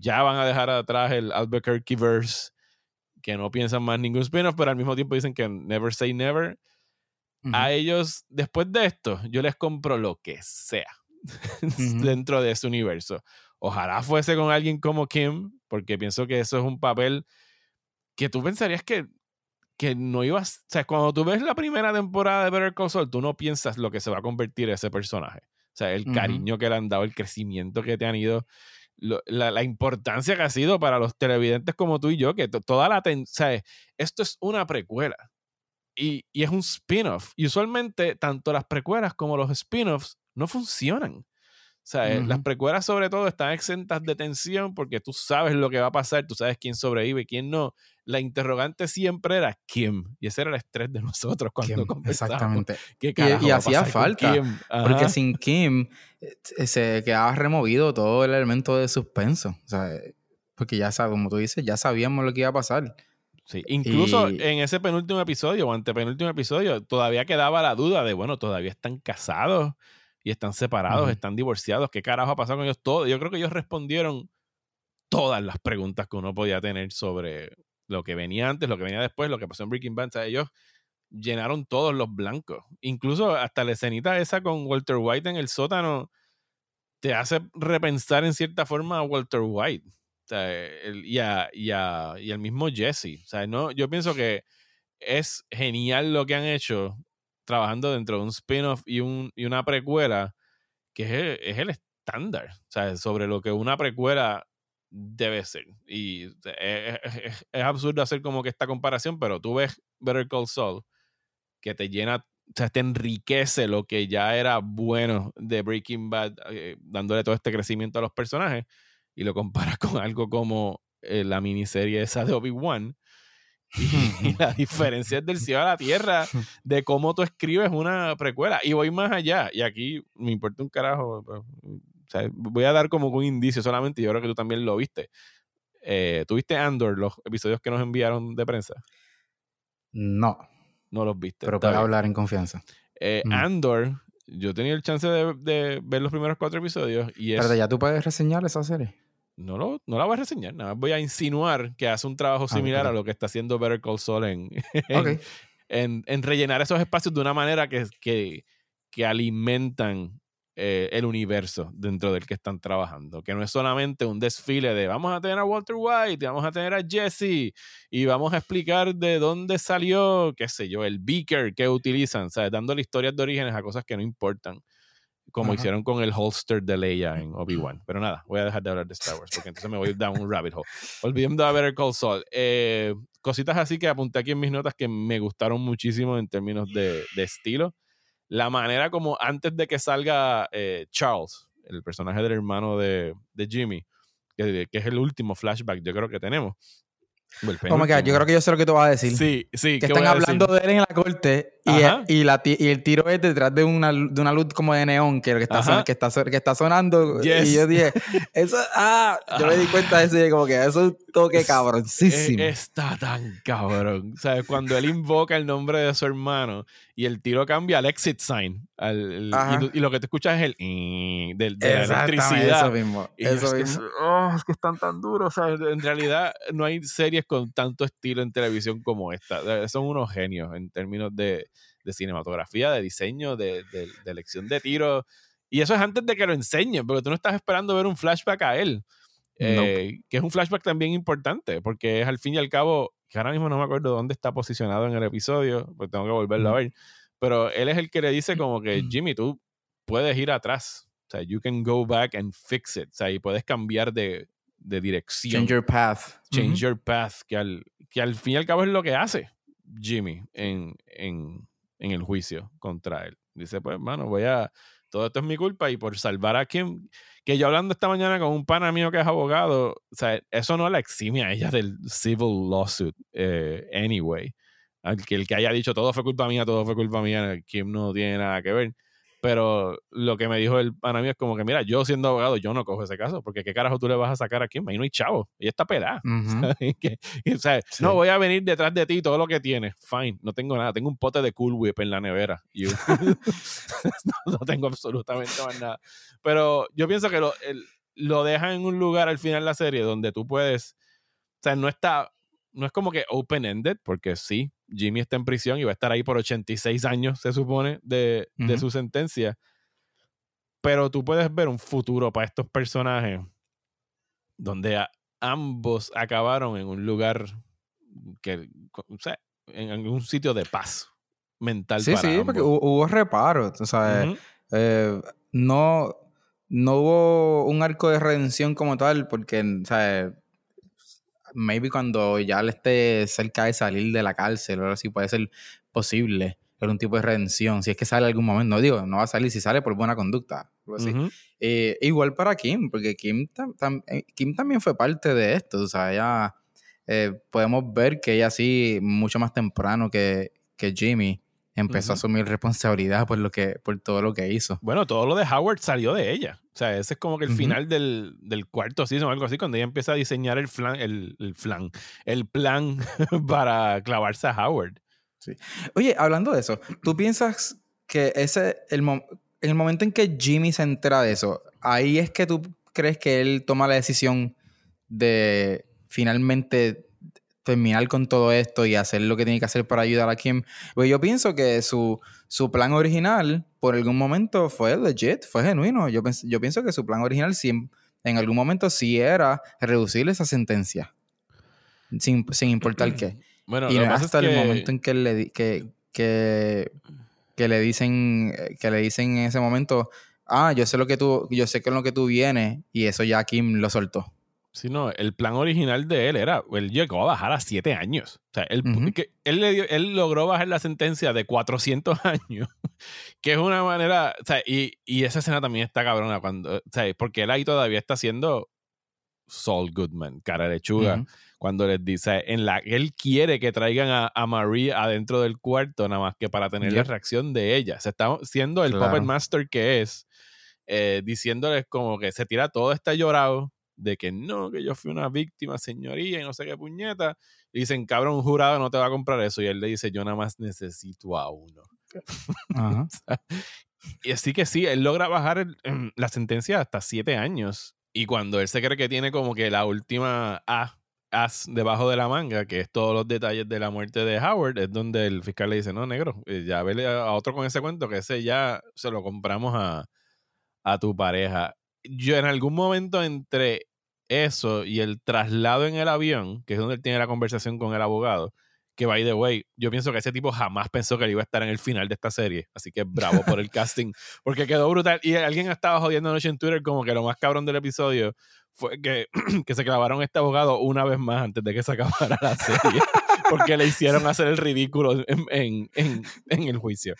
ya van a dejar atrás el Albuquerque verse, que no piensan más ningún spin-off, pero al mismo tiempo dicen que never say never. A ellos, después de esto, yo les compro lo que sea dentro de ese universo. Ojalá fuese con alguien como Kim, porque pienso que eso es un papel que tú pensarías que que no ibas, o sea, cuando tú ves la primera temporada de Better Call Saul, tú no piensas lo que se va a convertir ese personaje. O sea, el cariño que le han dado, el crecimiento que te han ido, la, importancia que ha sido para los televidentes como tú y yo, que toda la o sea, esto es una precuela y, y es un spin-off. Y usualmente tanto las precuelas como los spin-offs no funcionan. O sea, las precuelas sobre todo están exentas de tensión porque tú sabes lo que va a pasar, tú sabes quién sobrevive, quién no. La interrogante siempre era Kim. Y ese era el estrés de nosotros cuando Exactamente. y, hacía falta. Porque sin Kim eh, se quedaba removido todo el elemento de suspenso. O sea, porque ya sabes, como tú dices, ya sabíamos lo que iba a pasar. Sí, incluso en ese penúltimo episodio o antepenúltimo episodio, todavía quedaba la duda de, bueno, todavía están casados y están separados, están divorciados, ¿qué carajo ha pasado con ellos? Todo, yo creo que ellos respondieron todas las preguntas que uno podía tener sobre lo que venía antes, lo que venía después, lo que pasó en Breaking Bad. O sea, ellos llenaron todos los blancos. Incluso hasta la escenita esa con Walter White en el sótano te hace repensar en cierta forma a Walter White y, a, y, y, al mismo Jesse. O sea, no, yo pienso que es genial lo que han hecho trabajando dentro de un spin-off y, un, y una precuela que es el, es el estándar, o sea, sobre lo que una precuela debe ser. Y es, es, absurdo hacer como que esta comparación, pero tú ves Better Call Saul, que te llena, o sea, te enriquece lo que ya era bueno de Breaking Bad, eh, dándole todo este crecimiento a los personajes y lo comparas con algo como eh, la miniserie esa de Obi-Wan. Y, la diferencia es del cielo a la tierra de cómo tú escribes una precuela. Y voy más allá. Y aquí me importa un carajo. Pues, voy a dar como un indicio solamente. Yo creo que tú también lo viste. Eh, ¿Tuviste Andor, los episodios que nos enviaron de prensa? No. No los viste. Pero para hablar en confianza. Eh, Andor, yo tenía el chance de, ver los primeros cuatro episodios. Y Pero ya tú puedes reseñar esa serie no, lo, no la voy a reseñar, nada voy a insinuar que hace un trabajo ah, similar a lo que está haciendo Better Call Saul en, en, rellenar esos espacios de una manera que, que, que alimentan eh, el universo dentro del que están trabajando. Que no es solamente un desfile de vamos a tener a Walter White, vamos a tener a Jesse y vamos a explicar de dónde salió, qué sé yo, el beaker que utilizan, ¿sabes? dándole historias de orígenes a cosas que no importan como hicieron con el holster de Leia en Obi-Wan. Pero nada, voy a dejar de hablar de Star Wars porque entonces me voy down un rabbit hole. Olvidemos de Better Call Saul. Eh, cositas así que apunté aquí en mis notas que me gustaron muchísimo en términos de, de estilo. La manera como antes de que salga eh, Charles, el personaje del hermano de, de Jimmy, que, que, es el último flashback yo creo que tenemos, Oh my God, yo creo que yo sé lo que tú vas a decir. Sí, sí. Que están hablando de él en la corte y, y, la, y, el tiro es detrás de una, de una luz como de neón que, que, está, que, está, que está sonando. Y yo dije, eso, ah, yo me di cuenta de eso y como que eso es un toque cabroncísimo. Está tan cabrón. O sea, cuando él invoca el nombre de su hermano y el tiro cambia al exit sign. Al, y, lo que te escuchas es el de, de la electricidad. Eso mismo. eso mismo. oh, es que están tan duros. O sea, en realidad no hay series con tanto estilo en televisión como esta. Son unos genios en términos de, de cinematografía, de diseño, de, de, elección de tiro. Y eso es antes de que lo enseñen, porque tú no estás esperando ver un flashback a él. Eh, que es un flashback también importante, porque es al fin y al cabo, que ahora mismo no me acuerdo dónde está posicionado en el episodio, pues tengo que volverlo a ver, pero él es el que le dice como que, Jimmy, tú puedes ir atrás, o sea, you can go back and fix it, o sea, y puedes cambiar de, de dirección. Change your path. Change your path, que al, que al fin y al cabo es lo que hace Jimmy en, en, en el juicio contra él. Dice, pues, hermano, voy a, todo esto es mi culpa y por salvar a quien, que yo hablando esta mañana con un pana mío que es abogado, o sea, eso no la exime a ella del civil lawsuit, eh, anyway. Al que el que haya dicho todo fue culpa mía, todo fue culpa mía, Kim no tiene nada que ver. Pero lo que me dijo el pana mío es como que, mira, yo siendo abogado, yo no cojo ese caso, porque qué carajo tú le vas a sacar a Kim, ahí no hay chavo, y está pelada. o sea, no voy a venir detrás de ti todo lo que tienes, fine, no tengo nada, tengo un pote de Cool Whip en la nevera, no, tengo absolutamente más nada. Pero yo pienso que lo, lo dejan en un lugar al final de la serie donde tú puedes, o sea, no está, no es como que open-ended, porque sí, Jimmy está en prisión y va a estar ahí por 86 años, se supone, de, su sentencia. Pero tú puedes ver un futuro para estos personajes donde ambos acabaron en un lugar que, o sea, en algún sitio de paz mental. Sí, sí, porque hubo reparos. O sea, eh, no, no hubo un arco de redención como tal, porque, o sea, maybe cuando ya le esté cerca de salir de la cárcel, o así puede ser posible. un tipo de redención, si es que sale algún momento, no digo, no va a salir si sale por buena conducta. Eh, igual para Kim, porque Kim, eh, Kim también fue parte de esto, o sea, ella, podemos ver que ella sí, mucho más temprano que, que Jimmy, empezó a asumir responsabilidad por lo que por todo lo que hizo. Bueno, todo lo de Howard salió de ella. O sea, ese es como que el final del, del, cuarto season o algo así, cuando ella empieza a diseñar el flan, el, el flan, el plan para clavarse a Howard. Sí. Oye, hablando de eso, ¿tú piensas que ese el, el momento en que Jimmy se entera de eso, ahí es que tú crees que él toma la decisión de finalmente terminar con todo esto y hacer lo que tiene que hacer para ayudar a Kim. Pues yo pienso que su, su plan original, por algún momento, fue legit, fue genuino. Yo, yo pienso que su plan original en algún momento sí era reducir esa sentencia. Sin, importar qué. Bueno, y hasta el momento en que le, que, que, que, le dicen que le dicen en ese momento, ah, yo sé lo que tú, yo sé que es lo que tú vienes, y eso ya Kim lo soltó. Sí, no, el plan original de él era, él llegó a bajar a siete años. O sea, él, que, él, le dio, él logró bajar la sentencia de 400 años, que es una manera, o sea, y, y esa escena también está cabrona, cuando, o sea, porque él ahí todavía está haciendo Saul Goodman, cara lechuga, cuando les dice, en la, él quiere que traigan a, a, Marie adentro del cuarto, nada más que para tener la reacción de ella. Se está siendo el puppet master que es, eh, diciéndoles como que se tira todo este llorado de que no, que yo fui una víctima, señoría, y no sé qué puñeta. Y dicen, cabrón, un jurado no te va a comprar eso. Y él le dice, yo nada más necesito a uno. y así que sí, él logra bajar la sentencia hasta siete años. Y cuando él se cree que tiene como que la última A, as debajo de la manga, que es todos los detalles de la muerte de Howard, es donde el fiscal le dice, no, negro, eh, ya vele a otro con ese cuento, que ese ya se lo compramos a, a tu pareja. Yo en algún momento entre eso y el traslado en el avión, que es donde él tiene la conversación con el abogado, que by the way, yo pienso que ese tipo jamás pensó que él iba a estar en el final de esta serie. Así que bravo por el casting, porque quedó brutal. Y alguien estaba jodiendo anoche en Twitter como que lo más cabrón del episodio fue que, que se clavaron a este abogado una vez más antes de que se acabara la serie, porque le hicieron hacer el ridículo en, en, en, en el juicio.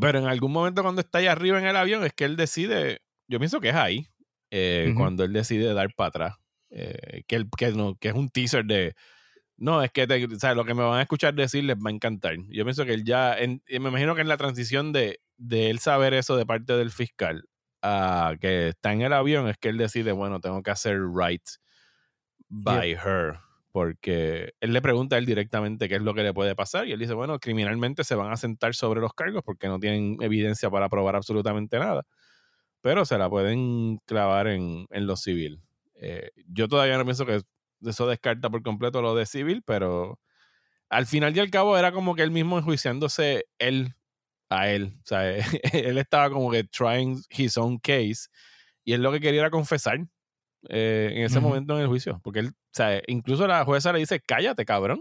Pero en algún momento cuando está ahí arriba en el avión es que él decide, yo pienso que es ahí, eh, cuando él decide dar para atrás. Eh, que, que, no, que es un teaser de. No, es que lo que me van a escuchar decir les va a encantar. Yo pienso que él ya. me imagino que en la transición de, de él saber eso de parte del fiscal a que está en el avión, es que él decide, bueno, tengo que hacer right by her. Porque él le pregunta a él directamente qué es lo que le puede pasar y él dice, bueno, criminalmente se van a sentar sobre los cargos porque no tienen evidencia para probar absolutamente nada pero se la pueden clavar en, en lo civil. Eh, yo todavía no pienso que eso descarta por completo lo de civil, pero al final y al cabo era como que él mismo enjuiciándose él a él. O sea, él estaba como que trying his own case y él lo que quería era confesar eh, en ese momento en el juicio. Porque él, o sea, incluso la jueza le dice, cállate, cabrón.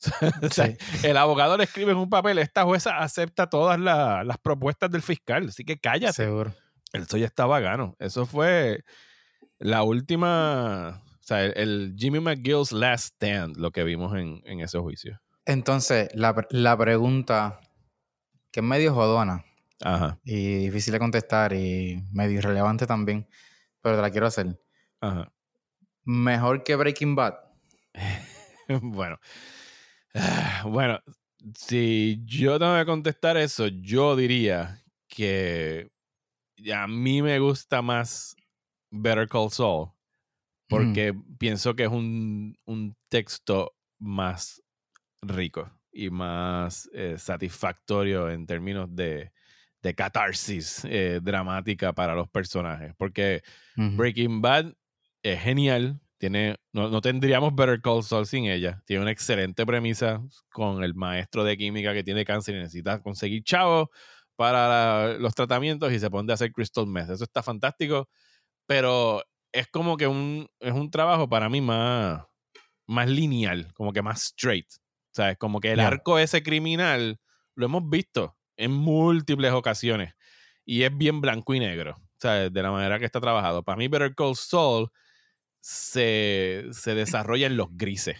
o sea, el abogado le escribe en un papel, esta jueza acepta todas las propuestas del fiscal, así que cállate. Seguro. Eso ya estaba gano. Eso fue la última, o sea, el, Jimmy McGill's last stand, lo que vimos en, en ese juicio. Entonces, la, la, pregunta, que es medio jodona Ajá. y difícil de contestar y medio irrelevante también, pero te la quiero hacer. Ajá. ¿Mejor que Breaking Bad? bueno. Bueno, si yo tengo que contestar eso, yo diría que a mí me gusta más Better Call Saul porque pienso que es un, un, texto más rico y más eh, satisfactorio en términos de, de catarsis eh, dramática para los personajes. Porque Breaking Bad es genial. Tiene, no, no, tendríamos Better Call Saul sin ella. Tiene una excelente premisa con el maestro de química que tiene cáncer y necesita conseguir chavo para los tratamientos y se pone a hacer crystal meth. Eso está fantástico, pero es como que un, es un trabajo para mí más, más lineal, como que más straight. O sea, es como que el arco ese criminal lo hemos visto en múltiples ocasiones y es bien blanco y negro, o sea, de la manera que está trabajado. Para mí, Better Call Saul se, se desarrolla en los grises,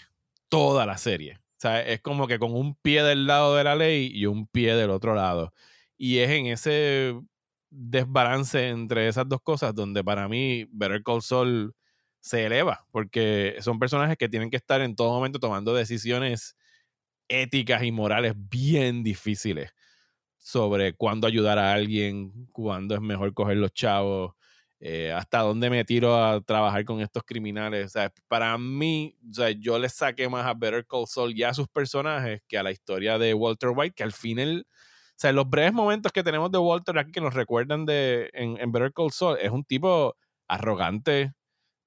toda la serie. sea, es como que con un pie del lado de la ley y un pie del otro lado. Y es en ese desbalance entre esas dos cosas donde para mí Better Call Saul se eleva, porque son personajes que tienen que estar en todo momento tomando decisiones éticas y morales bien difíciles sobre cuándo ayudar a alguien, cuándo es mejor coger los chavos, eh, hasta dónde me tiro a trabajar con estos criminales. O sea, para mí, o sea, yo le saqué más a Better Call Saul y a sus personajes que a la historia de Walter White, que al final, sea, los breves momentos que tenemos de Walter aquí que nos recuerdan de en, en Better Call Saul, es un tipo arrogante,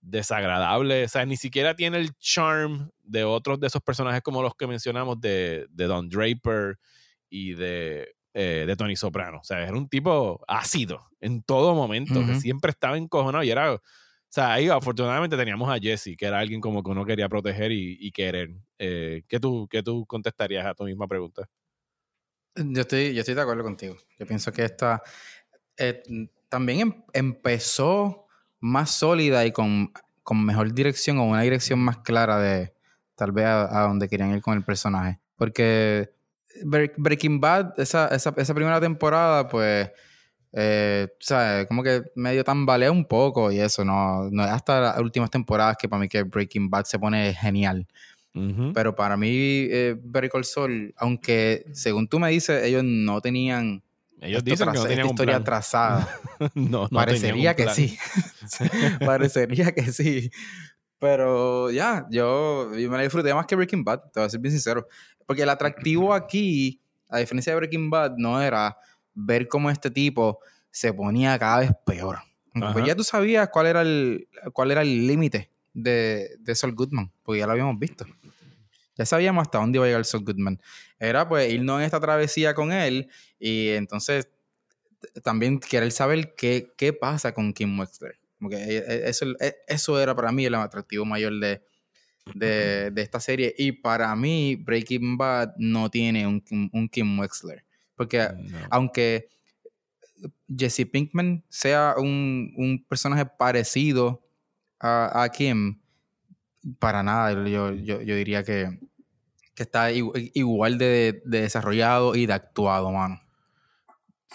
desagradable, o sea, ni siquiera tiene el charm de otros de esos personajes como los que mencionamos de, de Don Draper y de eh, de Tony Soprano. O sea, era un tipo ácido en todo momento, que siempre estaba encojonado y era. O sea, ahí afortunadamente teníamos a Jesse, que era alguien como que uno quería proteger y, querer. Eh, ¿qué, tú, ¿Qué tú contestarías a tu misma pregunta? Yo estoy, yo estoy de acuerdo contigo. Yo pienso que esta eh, también em, empezó más sólida y con, con, mejor dirección o una dirección más clara de tal vez a, a donde querían ir con el personaje. Porque Breaking Bad, esa, esa, primera temporada, pues, eh, ¿sabes? Como que medio tambalea un poco y eso, no, no hasta las últimas temporadas que para mí que Breaking Bad se pone genial. Pero para mí, eh, Saul, aunque según tú me dices, ellos no tenían ellos dicen que no tenían historia trazada. no, no Parecería que sí. Parecería que sí. Pero ya, yo, yo, me la disfruté más que Breaking Bad, te voy a ser bien sincero. Porque el atractivo aquí, a diferencia de Breaking Bad, no era ver cómo este tipo se ponía cada vez peor. Pues ya tú sabías cuál era el cuál era el límite de, de Saul Goodman, porque ya lo habíamos visto. Ya sabíamos hasta dónde iba a llegar Saul Goodman. Era pues irnos en esta travesía con él y entonces también querer saber qué, qué pasa con Kim Wexler. Porque e, e, eso, e, eso era para mí el atractivo mayor de, de, de, esta serie. Y para mí, Breaking Bad no tiene un, un Kim Wexler. Porque aunque Jesse Pinkman sea un, un personaje parecido a, a, Kim, para nada, yo, yo, yo diría que, que está igual de, de, desarrollado y de actuado, mano.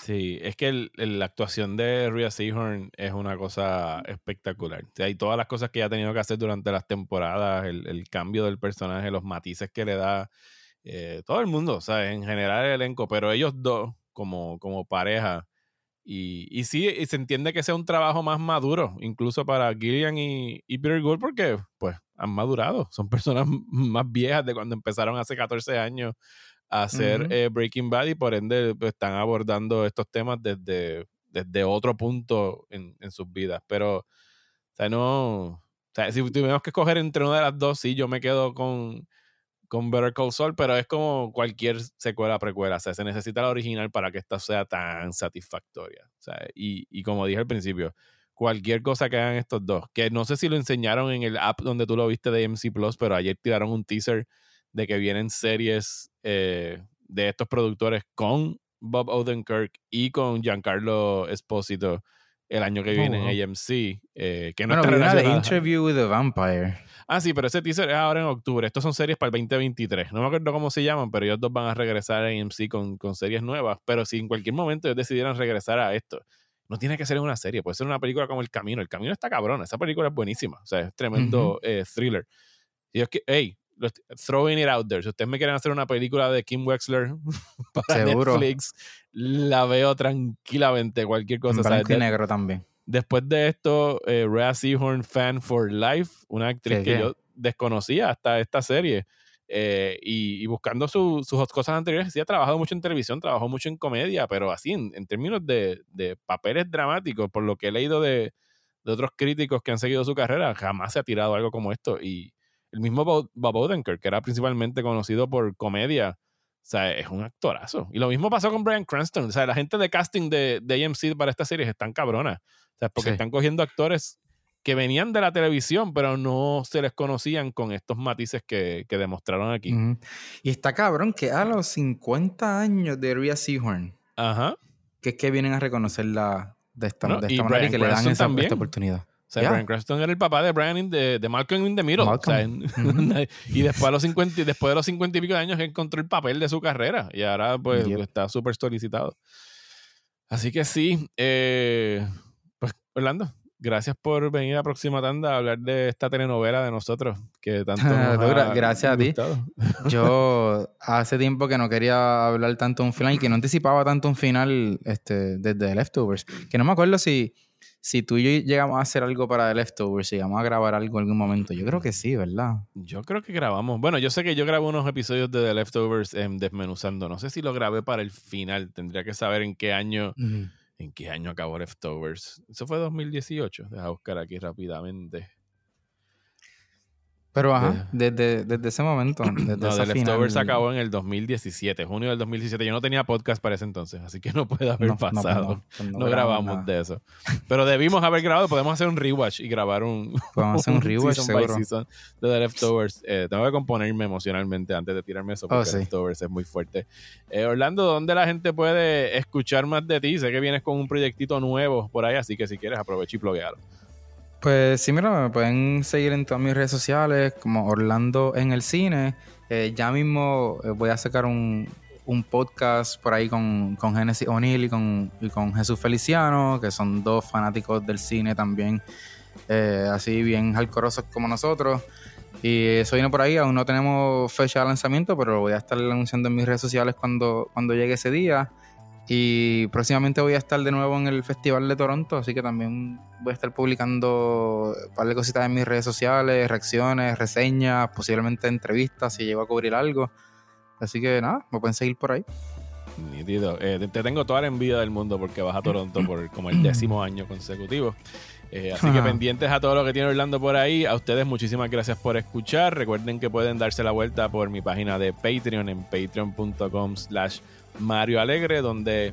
Sí, es que la actuación de Rhea Seahorn es una cosa espectacular. hay todas las cosas que ella ha tenido que hacer durante las temporadas, el, cambio del personaje, los matices que le da eh, todo el mundo, o sea, en general el elenco, pero ellos dos como, como pareja. Y, y sí, y se entiende que sea un trabajo más maduro, incluso para Gillian y, y Peter Gould, porque pues han madurado. Son personas más viejas de cuando empezaron hace 14 años hacer eh, Breaking Bad y por ende pues, están abordando estos temas desde, desde otro punto en, sus vidas. Pero, o sea, no. O sea, si tuvimos que escoger entre una de las dos, sí, yo me quedo con, con Better Call Saul, pero es como cualquier secuela precuela. O sea, se necesita la original para que esta sea tan satisfactoria. O sea, y, y como dije al principio, cualquier cosa que hagan estos dos, que no sé si lo enseñaron en el app donde tú lo viste de MC Plus, pero ayer tiraron un teaser de que vienen series eh, de estos productores con Bob Odenkirk y con Giancarlo Esposito el año que viene en oh, AMC. Eh, que no bueno, está Interview with a Vampire. Ah, sí, pero ese teaser es ahora en octubre. Estos son series para el 2023. No me acuerdo cómo se llaman, pero ellos dos van a regresar a AMC con, con series nuevas. Pero si en cualquier momento ellos decidieran regresar a esto, no tiene que ser en una serie, puede ser una película como El Camino. El Camino está cabrón, esa película es buenísima. O sea, es tremendo eh, thriller. Y es que, hey, throwing it out there. Si ustedes me quieren hacer una película de Kim Wexler para Netflix, la veo tranquilamente, cualquier cosa. Blanco y negro también. Después de esto, eh, Rhea Seahorn, Fan for Life, una actriz que yo desconocía hasta esta serie. Eh, y, buscando sus cosas anteriores, sí ha trabajado mucho en televisión, trabajó mucho en comedia, pero así, en, términos de, de, papeles dramáticos, por lo que he leído de, de, otros críticos que han seguido su carrera, jamás se ha tirado algo como esto. Y, el mismo Bob Odenkirk, que era principalmente conocido por comedia, o sea, es un actorazo. Y lo mismo pasó con Brian Cranston. O sea, la gente de casting de, de AMC para esta serie están cabronas. O sea, porque están cogiendo actores que venían de la televisión, pero no se les conocían con estos matices que, que demostraron aquí. Y está cabrón que a los 50 años de Rhea Seahorn, Ajá. que es que vienen a reconocerla de esta, de esta manera y que le dan esa, esta oportunidad. O sea, Brian Cranston era el papá de Brian de, de, Malcolm in the Middle. y después, los 50, después de los 50 y pico de años encontró el papel de su carrera. Y ahora pues está súper solicitado. Así que sí, eh, pues Orlando, gracias por venir a Próxima Tanda a hablar de esta telenovela de nosotros, que tanto nos Gracias a ti. Yo hace tiempo que no quería hablar tanto un final y que no anticipaba tanto un final este, desde Leftovers. Que no me acuerdo si, si tú y yo llegamos a hacer algo para The Leftovers, si llegamos a grabar algo en algún momento. Yo creo que sí, ¿verdad? Yo creo que grabamos. Bueno, yo sé que yo grabé unos episodios de The Leftovers en Desmenuzando. No sé si lo grabé para el final. Tendría que saber en qué año... ¿En qué año acabó Leftovers? Eso fue 2018. Deja buscar aquí rápidamente. Pero ajá, desde, desde ese momento. Desde no, The Leftovers acabó en el 2017, junio del 2017. Yo no tenía podcast para ese entonces, así que no puede haber pasado. Pues no, grabamos de eso. Pero debimos haber grabado, podemos hacer un rewatch y grabar un. Podemos hacer un rewatch, seguro. de The Leftovers. Eh, tengo que componerme emocionalmente antes de tirarme eso, porque oh, The Leftovers es muy fuerte. Eh, Orlando, ¿dónde la gente puede escuchar más de ti? Sé que vienes con un proyectito nuevo por ahí, así que si quieres, aprovecha y bloquealo. Pues sí, mira, me pueden seguir en todas mis redes sociales como Orlando en el cine. Eh, ya mismo eh, voy a sacar un, podcast por ahí con, con Genesis O'Neill y con, con Jesús Feliciano, que son dos fanáticos del cine también, eh, así bien alcorosos como nosotros. Y eso viene por ahí, aún no tenemos fecha de lanzamiento, pero lo voy a estar anunciando en mis redes sociales cuando, cuando llegue ese día. Y próximamente voy a estar de nuevo en el Festival de Toronto, así que también voy a estar publicando un par de cositas en mis redes sociales, reacciones, reseñas, posiblemente entrevistas si llego a cubrir algo. Así que nada, me pueden seguir por ahí. Nítido. Eh, te tengo toda la envidia del mundo porque vas a Toronto por como el décimo año consecutivo. Eh, así que pendientes a todo lo que tiene Orlando por ahí. A ustedes muchísimas gracias por escuchar. Recuerden que pueden darse la vuelta por mi página de Patreon en patreon.com slash Mario Alegre, donde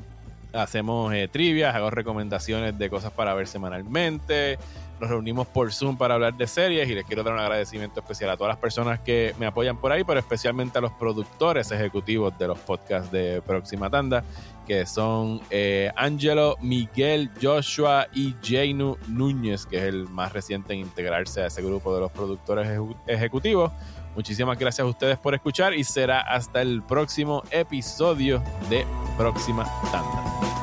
hacemos eh, trivias, hago recomendaciones de cosas para ver semanalmente. Nos reunimos por Zoom para hablar de series y les quiero dar un agradecimiento especial a todas las personas que me apoyan por ahí, pero especialmente a los productores ejecutivos de los podcasts de Próxima Tanda, que son eh, Angelo, Miguel, Joshua y Jainu Núñez, que es el más reciente en integrarse a ese grupo de los productores ejecutivos. Muchísimas gracias a ustedes por escuchar y será hasta el próximo episodio de Próxima Tanda.